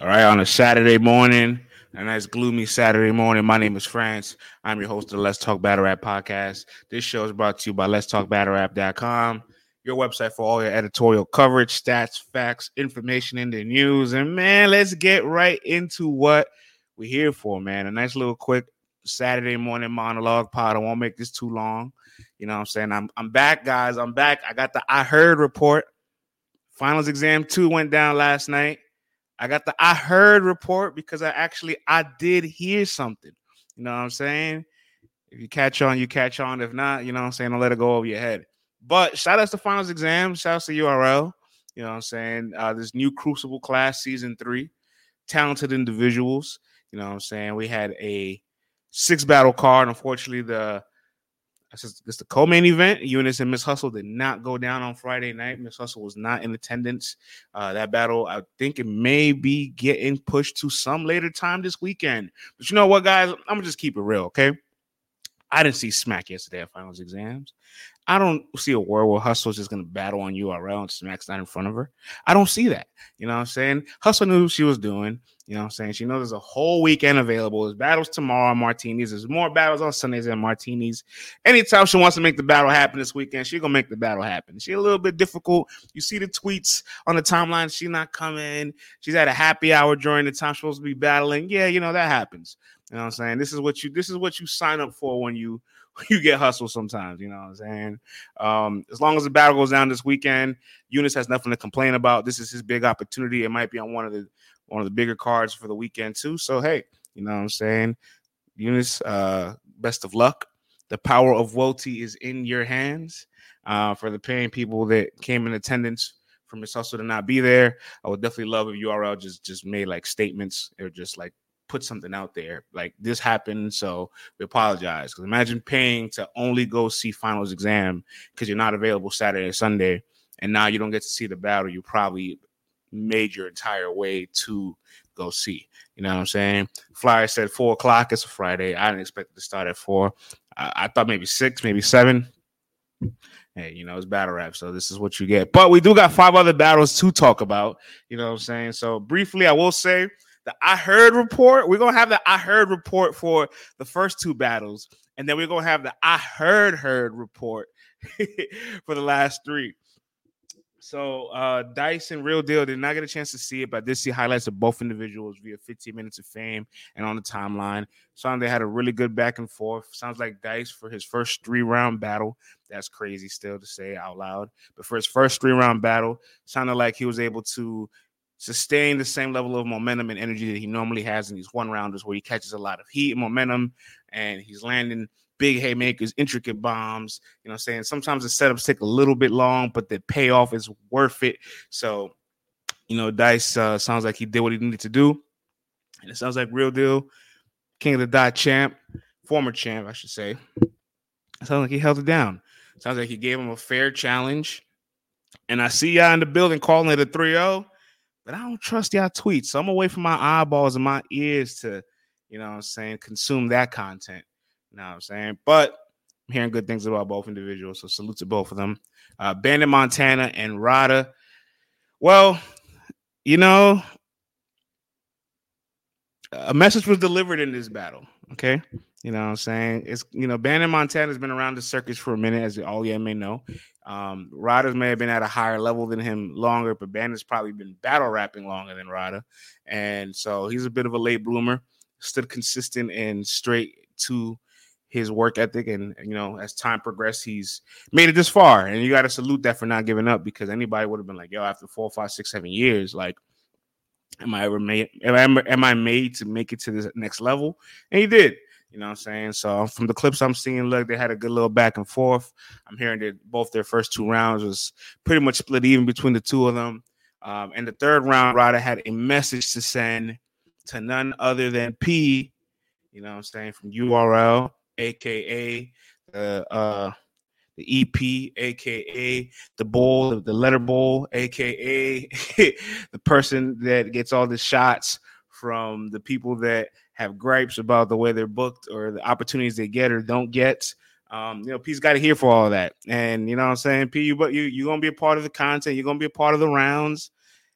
All right, on a Saturday morning, a nice gloomy Saturday morning. My name is France. I'm your host of the Let's Talk Battle Rap podcast. This show is brought to you by Let's Talk Battle Rap.com, your website for all your editorial coverage, stats, facts, information in the news. And man, let's get right into what we're here for, man. A nice little quick Saturday morning monologue pod. I won't make this too long. You know what I'm saying? I'm I'm back, guys. I'm back. I got the I heard report. Finals exam two went down last night. I got the I heard report because I actually I did hear something. You know what I'm saying? If you catch on, you catch on. If not, you know what I'm saying, don't let it go over your head. But shout out to finals exam, shout out to URL. You know what I'm saying? Uh, this new Crucible class, season three, talented individuals. You know what I'm saying? We had a six battle card. Unfortunately, the it's the co-main event. Yunus and Miss Hustle did not go down on Friday night. Miss Hustle was not in attendance. Uh, that battle, I think it may be getting pushed to some later time this weekend. But you know what, guys? I'm gonna just keep it real, okay? I didn't see Smack yesterday at finals exams. I don't see a world where Hustle's just going to battle on URL and Smack's not in front of her. I don't see that. You know what I'm saying? Hustle knew she was doing. You know what I'm saying? She knows there's a whole weekend available. There's battles tomorrow on Martinis. There's more battles on Sundays and Martinis. Anytime she wants to make the battle happen this weekend, she's going to make the battle happen. She's a little bit difficult. You see the tweets on the timeline. She's not coming. She's at a happy hour during the time she's supposed to be battling. Yeah, you know, that happens. You know what I'm saying? This is what you this is what you sign up for when you you get hustled sometimes, you know what I'm saying? Um, as long as the battle goes down this weekend, Yunus has nothing to complain about. This is his big opportunity. It might be on one of the one of the bigger cards for the weekend too. So hey, you know what I'm saying? Yunus, uh, best of luck. The power of Woti is in your hands. Uh, for the paying people that came in attendance from Miss Hustle to not be there, I would definitely love if URL just just made like statements or just like put something out there like this happened so we apologize. Because imagine paying to only go see finals exam because you're not available saturday sunday and now you don't get to see the battle you probably made your entire way to go see. You know what i'm saying? Flyer said four o'clock it's a friday. I didn't expect it to start at four. I, I thought maybe six maybe seven. Hey, you know, it's battle rap, so this is what you get. But we do got five other battles to talk about, you know what I'm saying? So briefly, I will say the I heard report. We're gonna have the I heard report for the first two battles, and then we're gonna have the I heard heard report for the last three. So uh Dice and Real Deal did not get a chance to see it, but I did see highlights of both individuals via 15 minutes of fame and on the timeline. Sound they had a really good back and forth. Sounds like Dice for his first three round battle. That's crazy still to say out loud. But for his first three round battle, sounded like he was able to sustain the same level of momentum and energy that he normally has in these one rounders where he catches a lot of heat and momentum and he's landing big haymakers, intricate bombs. You know, i'm saying sometimes the setups take a little bit long, but the payoff is worth it. So, you know, Dice uh, sounds like he did what he needed to do. And it sounds like real deal. King of the Dot champ, former champ, I should say. It sounds like he held it down. Sounds like he gave him a fair challenge. And I see y'all in the building calling it a 3 0 but I don't trust y'all tweets. So I'm away from my eyeballs and my ears to, you know I'm saying, consume that content. You know I'm saying? But I'm hearing good things about both individuals. So salute to both of them. Uh, Bandit Montana and Ryda. Well, you know, a message was delivered in this battle. Okay. You know what I'm saying? It's you know, Bandit Montana's been around the circus for a minute, as all you may know. Um, may have been at a higher level than him longer, but Bandit's probably been battle rapping longer than Ryda. And so he's a bit of a late bloomer, stood consistent and straight to his work ethic. And you know, as time progressed, he's made it this far. And you got to salute that for not giving up because anybody would have been like, yo, after four, five, six, seven years, like am I ever made am I, am I made to make it to the next level? And he did. You know what I'm saying? So from the clips I'm seeing, look, they had a good little back and forth. I'm hearing that both their first two rounds was pretty much split even between the two of them. Um, and the third round, Ryda had a message to send to none other than P, you know what I'm saying, from URL, aka the uh the EP, aka the bowl, the letter bowl, aka the person that gets all the shots from the people that have gripes about the way they're booked or the opportunities they get or don't get. Um, you know, P's got to hear for all that. And you know what I'm saying? P, you but you you're gonna be a part of the content, you're gonna be a part of the rounds.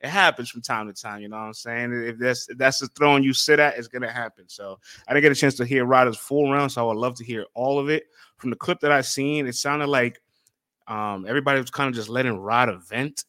it happens from time to time. You know what I'm saying? If that's if that's the throne you sit at, it's gonna happen. So I didn't get a chance to hear Ryda's full round, so I would love to hear all of it. From the clip that I seen, it sounded like um, everybody was kind of just letting Ryda vent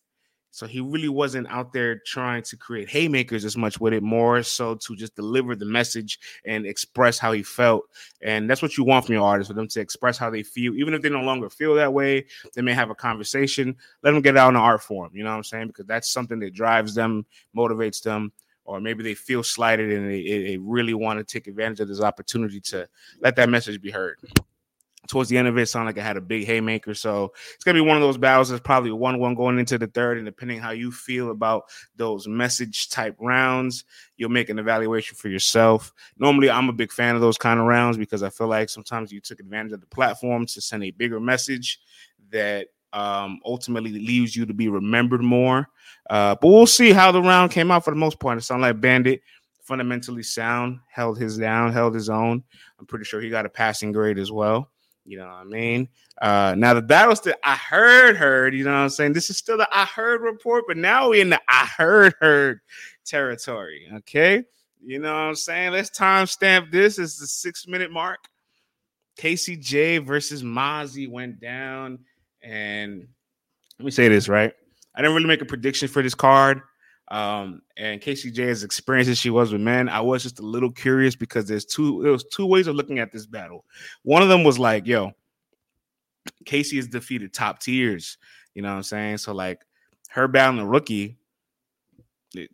so he really wasn't out there trying to create haymakers as much with it, more so to just deliver the message and express how he felt. And that's what you want from your artists for them to express how they feel, even if they no longer feel that way. They may have a conversation. Let them get out in the art form. You know what I'm saying? Because that's something that drives them, motivates them, or maybe they feel slighted and they, they really want to take advantage of this opportunity to let that message be heard towards the end of it, it sounded like it had a big haymaker. So it's gonna be one of those battles that's probably one one going into the third. And depending how you feel about those message type rounds, you'll make an evaluation for yourself. Normally, I'm a big fan of those kind of rounds because I feel like sometimes you took advantage of the platform to send a bigger message that um, ultimately leaves you to be remembered more. Uh, but we'll see how the round came out for the most part. It sounded like Bandit fundamentally sound, held his down, held his own. I'm pretty sure he got a passing grade as well. You know what I mean? Uh, now the battles that I heard, heard, you know what I'm saying? This is still the I heard report, but now we're in the I heard, heard territory. Okay. You know what I'm saying? Let's timestamp this. It's the six minute mark. Casey Jay versus Mazi went down. And let me say this, right? I didn't really make a prediction for this card. Um, and Casey Jay, as experienced as she was with men, I was just a little curious because there's two there was two ways of looking at this battle. One of them was like, yo, Casey has defeated top tiers, you know what I'm saying? So like her battling a rookie,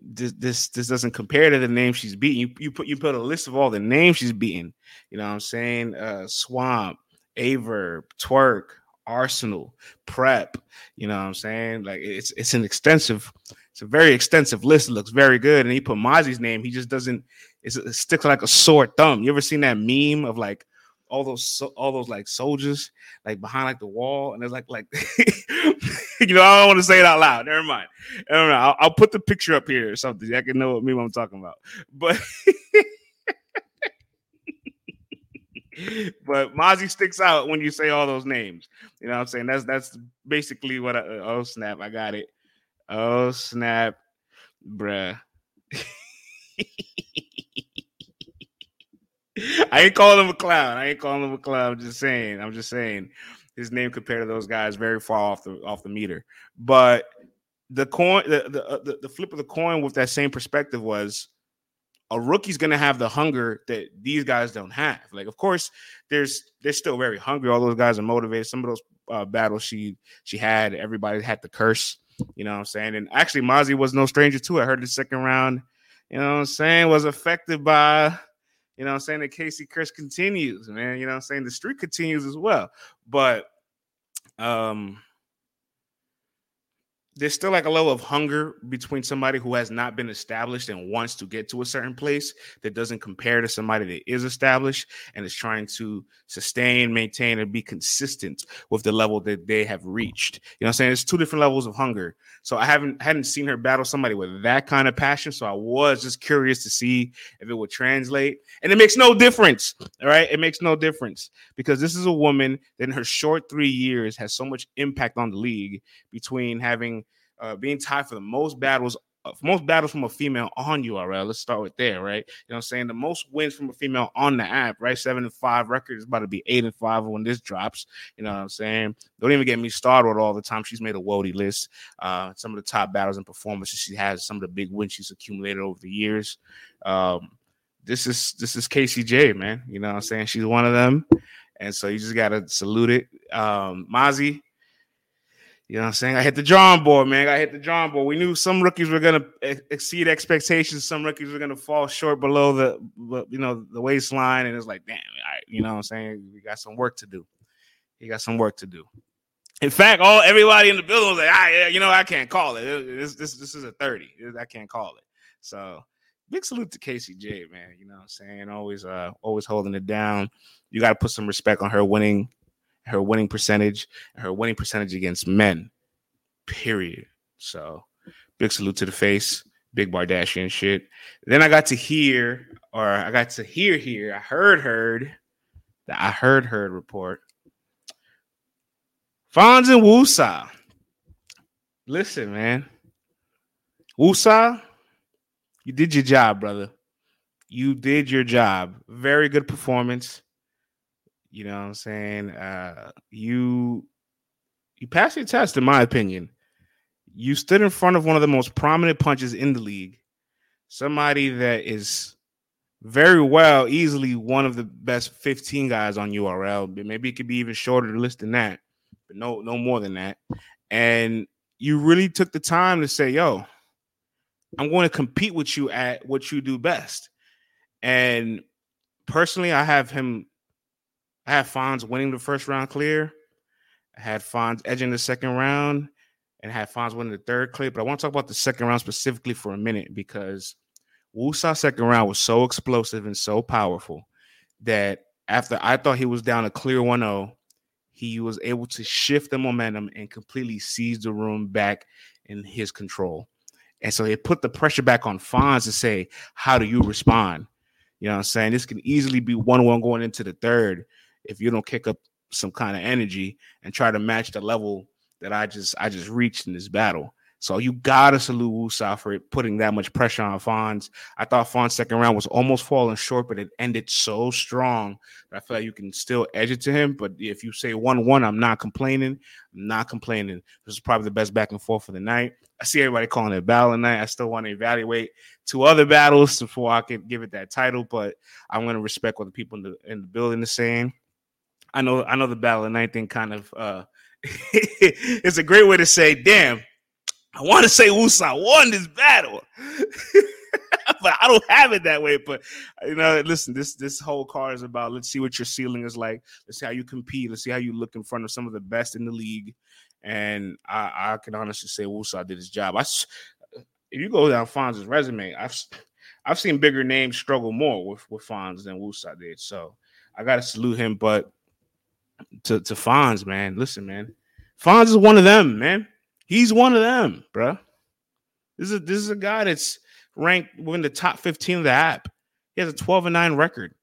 this this this doesn't compare to the name she's beating. You you put you put a list of all the names she's beating, you know what I'm saying? Uh Swamp, Averb, Twork, Arsonal, Prep, you know what I'm saying? Like it's it's an extensive it's a very extensive list. It looks very good. And he put Mazi's name. He just doesn't. it sticks like a sore thumb. You ever seen that meme of like all those all those like soldiers like behind like the wall, and it's like like you know I don't want to say it out loud. Never mind. Never mind. I'll, I'll put the picture up here or something. I can know what meme I'm talking about. But. but Mazi sticks out when you say all those names. You know what I'm saying? That's that's basically what I oh snap, I got it. Oh snap, bruh. I ain't calling him a clown. I ain't calling him a clown. I'm just saying. I'm just saying his name compared to those guys very far off the off the meter. But the coin, the the, uh, the, the flip of the coin with that same perspective was a rookie's gonna have the hunger that these guys don't have. Like, of course, there's they're still very hungry. All those guys are motivated. Some of those uh, battles she she had, everybody had to curse. You know what I'm saying? And actually, Mazi was no stranger to it. I heard the second round, you know what I'm saying, was affected by, you know what I'm saying, the Casey Chris continues, man. You know what I'm saying? The streak continues as well. But um there's still like a level of hunger between somebody who has not been established and wants to get to a certain place that doesn't compare to somebody that is established and is trying to sustain, maintain, and be consistent with the level that they have reached. You know what I'm saying? It's two different levels of hunger. So I haven't hadn't seen her battle somebody with that kind of passion. So I was just curious to see if it would translate. And it makes no difference. All right. It makes no difference because this is a woman that in her short three years has so much impact on the league between having uh, being tied for the most battles uh, most battles from a female on URL. Let's start with there, right? You know I'm saying? The most wins from a female on the app, right? Seven and five record is about to be eight and five when this drops. You know what I'm saying? Don't even get me started with all the time she's made a Wody list. Uh, some of the top battles and performances she has, some of the big wins she's accumulated over the years. Um, this is this is Casey Jay, man. You know what I'm saying? She's one of them. And so you just gotta salute it. Um, Mazi, you know what I'm saying? I hit the drawing board, man. I hit the drawing board. We knew some rookies were to exceed expectations. Some rookies were to fall short below the, you know, the waistline. And it's like, damn, I, you know what I'm saying? We got some work to do. He got some work to do. In fact, all everybody in the building was like, ah, you know, I can't call it. This, this, this is a 30. I can't call it. So big salute to Casey Jay, man. You know what I'm saying? Always, uh, always holding it down. You got to put some respect on her winning her winning percentage, her winning percentage against men. Period. So big salute to the face, big Bardashian shit. Then I got to hear, or I got to hear here, I heard heard that I heard heard report. Fonz and Woosah. Listen, man. Woosah, you did your job, brother. You did your job. Very good performance. You know what I'm saying? Uh, you you passed your test, in my opinion. You stood in front of one of the most prominent punches in the league. Somebody that is very well, easily one of the best 15 guys on URL. Maybe it could be even shorter list than that, but no, no more than that. And you really took the time to say, yo, I'm going to compete with you at what you do best. And personally, I have him, I had Fonz winning the first round clear. I had Fonz edging the second round and had Fonz winning the third clear. But I want to talk about the second round specifically for a minute because Woosah second round was so explosive and so powerful that after I thought he was down a clear 1-0, he was able to shift the momentum and completely seize the room back in his control. And so it put the pressure back on Fonz to say, how do you respond? You know what I'm saying? This can easily be 1 1 going into the third if you don't kick up some kind of energy and try to match the level that I just I just reached in this battle. So you gotta salute Woosah for putting that much pressure on Fonz. I thought Fonz's second round was almost falling short, but it ended so strong that I feel like you can still edge it to him. But if you say one one, I'm not complaining. I'm not complaining. This is probably the best back and forth for the night. I see everybody calling it battle night. I still want to evaluate two other battles before I can give it that title, but I'm gonna respect what the people in the in the building are saying. I know I know the battle night thing kind of uh it's a great way to say, damn I want to say Woosah won this battle, but I don't have it that way. But you know, listen, this this whole card is about let's see what your ceiling is like. Let's see how you compete. Let's see how you look in front of some of the best in the league. And I, I can honestly say Woosah did his job. I, if you go down Fonz's resume, I've I've seen bigger names struggle more with with Fonz than Wusa did. So I got to salute him. But to to Fonz, man, listen, man, Fonz is one of them, man. He's one of them, bro. This is a, this is a guy that's ranked within the top 15 of the app. He has a 12 and 9 record.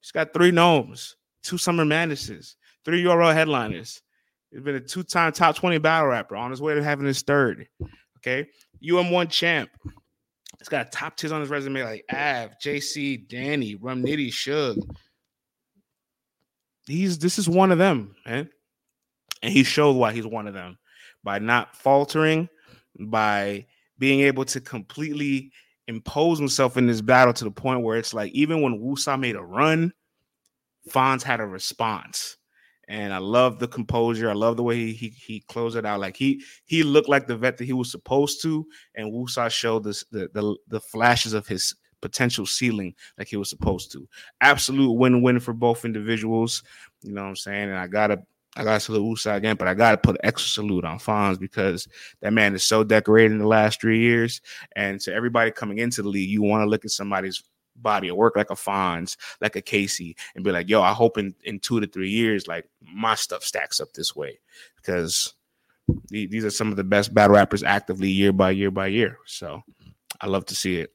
He's got three gnomes, two summer madnesses, three URL headliners. He's been a two-time top 20 battle rapper on his way to having his third. Okay. UM1 champ. He's got top tiers on his resume like Av, JC, Danny, Rum Nitty, Suge. He's this is one of them, man. And he showed why he's one of them by not faltering, by being able to completely impose himself in this battle to the point where it's like even when Woosah made a run, Fonz had a response. And I love the composure. I love the way he, he he closed it out. Like he he looked like the vet that he was supposed to, and Woosah showed this, the the the flashes of his potential ceiling like he was supposed to. Absolute win-win for both individuals. You know what I'm saying? And I gotta I gotta salute Woosah again, but I gotta put an extra salute on Fonz because that man is so decorated in the last three years. And to everybody coming into the league, you want to look at somebody's body of work like a Fonz, like a Casey, and be like, yo, I hope in, in two to three years, like my stuff stacks up this way. Because these are some of the best battle rappers actively year by year by year. So I love to see it.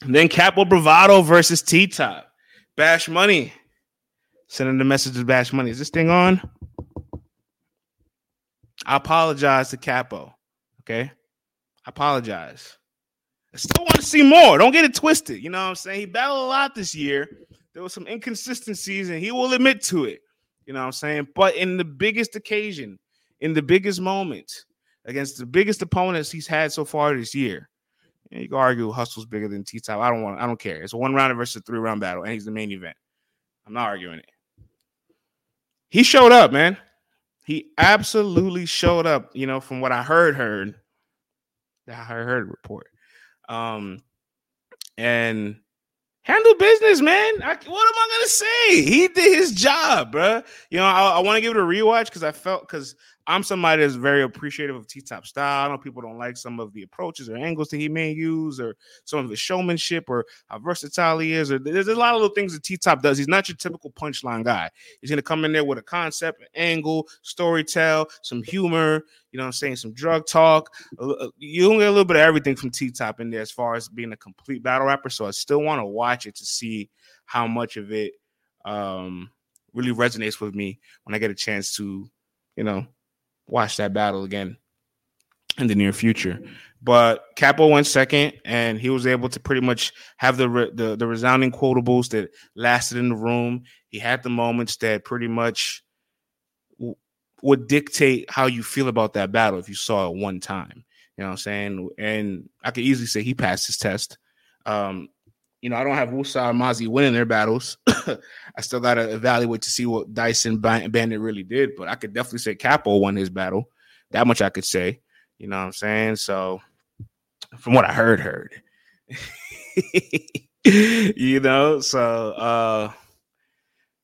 Then Kapo Bravado versus T Top. Bash Money. Sending the message to Bash Money. Is this thing on? I apologize to Kapo. Okay. I apologize. I still want to see more. Don't get it twisted. You know what I'm saying? He battled a lot this year. There was some inconsistencies, and he will admit to it. You know what I'm saying? But in the biggest occasion, in the biggest moment, against the biggest opponents he's had so far this year, you can argue Hustle's bigger than T Top. I don't want. I don't care. It's a one round versus a three round battle, and he's the main event. I'm not arguing it. He showed up, man. He absolutely showed up, you know, from what I heard, heard, that I heard report. Um, and handle business, man. I, what am I gonna say? He did his job, bro. You know, I, I want to give it a rewatch because I felt because I'm somebody that's very appreciative of T Top style. I know people don't like some of the approaches or angles that he may use, or some of his showmanship, or how versatile he is. Or there's a lot of little things that T Top does. He's not your typical punchline guy. He's gonna come in there with a concept, an angle, story tell, some humor. You know, I'm saying some drug talk. You get a little bit of everything from T Top in there as far as being a complete battle rapper. So I still want to watch it to see how much of it um, really resonates with me when I get a chance to, you know, watch that battle again. in the near future. But Kapo went second, and he was able to pretty much have the re- the, the resounding quotables that lasted in the room. He had the moments that pretty much would dictate how you feel about that battle if you saw it one time. You know what I'm saying? And I could easily say he passed his test. Um, you know, I don't have Woosah or Mazi winning their battles. I still got to evaluate to see what Dyson Bandit really did, but I could definitely say Kapo won his battle. That much I could say. You know what I'm saying? So, from what I heard, heard. you know, so uh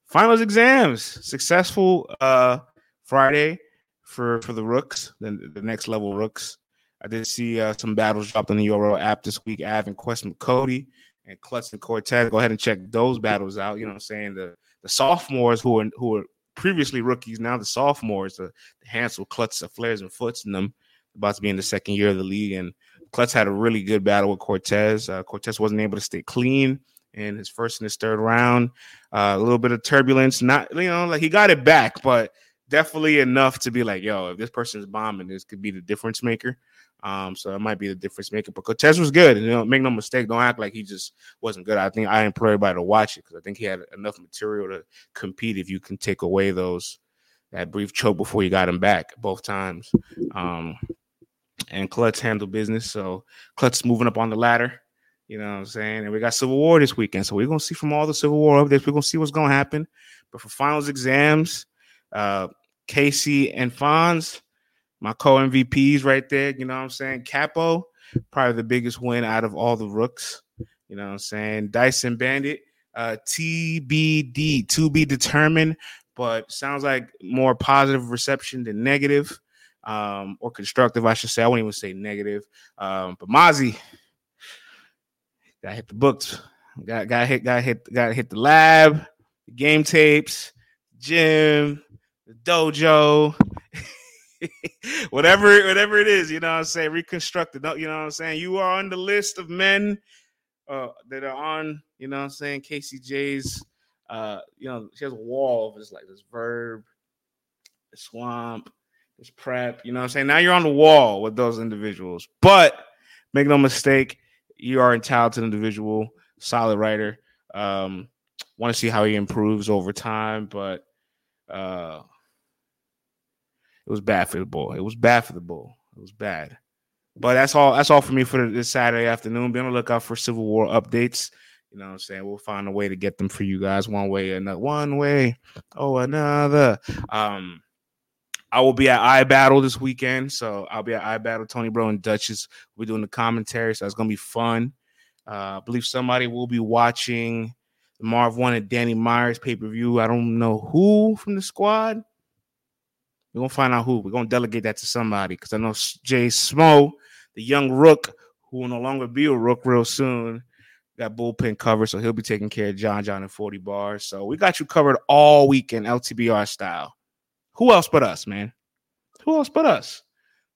finals exams successful uh Friday for for the rooks, the, the next level rooks. I did see uh, some battles dropped on the URL app this week. Av and Quest Cody and Klutz and Cortez. Go ahead and check those battles out. You know what I'm saying? The the sophomores who are who are previously rookies, now the sophomores, the, the Hansel, Klutz, the Flares, and Foots, and them about to be in the second year of the league. And Klutz had a really good battle with Cortez. Uh, Cortez wasn't able to stay clean in his first and his third round. Uh, a little bit of turbulence, not you know, like he got it back, but definitely enough to be like, yo, if this person's bombing, this could be the difference maker. Um, so it might be the difference maker. But Cortez was good. And, you know, make no mistake, don't act like he just wasn't good. I think I implore everybody to watch it because I think he had enough material to compete if you can take away those that brief choke before you got him back both times. Um, and Klutz handled business. So Klutz moving up on the ladder. You know what I'm saying? And we got Civil War this weekend. So we're gonna see from all the Civil War updates, we're gonna see what's gonna happen. But for finals exams, uh Casey and Fonz, my co-MVPs right there. You know what I'm saying? Kapo, probably the biggest win out of all the rooks. You know what I'm saying? Dyson Bandit, uh TBD, to be determined, but sounds like more positive reception than negative um, or constructive, I should say. I wouldn't even say negative. Um, but Mazi got hit the books, got got hit, got hit, got hit the lab, game tapes, gym, the dojo. whatever, whatever it is, you know what I'm saying, reconstructed. You know what I'm saying? You are on the list of men uh, that are on, you know what I'm saying, Casey Jay's uh, you know, she has a wall of just like this verb, swamp, it's prep. You know what I'm saying? Now you're on the wall with those individuals. But make no mistake, you are a talented individual, solid writer. Um, want to see how he improves over time, but uh it was bad for the bull. It was bad for the bull. It was bad. But that's all that's all for me for this Saturday afternoon. Be on the lookout for Civil War updates. You know what I'm saying? We'll find a way to get them for you guys one way or another. One way or another. Um I will be at iBattle this weekend. So I'll be at iBattle. Tony Bro and Duchess. We're doing the commentary. So it's gonna be fun. Uh, I believe somebody will be watching the Marv Won and Danny Myers pay-per-view. I don't know who from the squad. We're gonna find out who. We're gonna delegate that to somebody because I know Jay Smo, the young rook, who will no longer be a rook real soon, got bullpen cover, so he'll be taking care of John John and 40 bars. So we got you covered all weekend, LTBR style. Who else but us, man? Who else but us?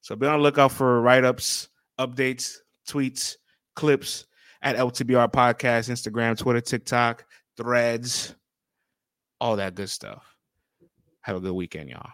So be on the lookout for write ups, updates, tweets, clips at LTBR Podcast, Instagram, Twitter, TikTok, threads, all that good stuff. Have a good weekend, y'all.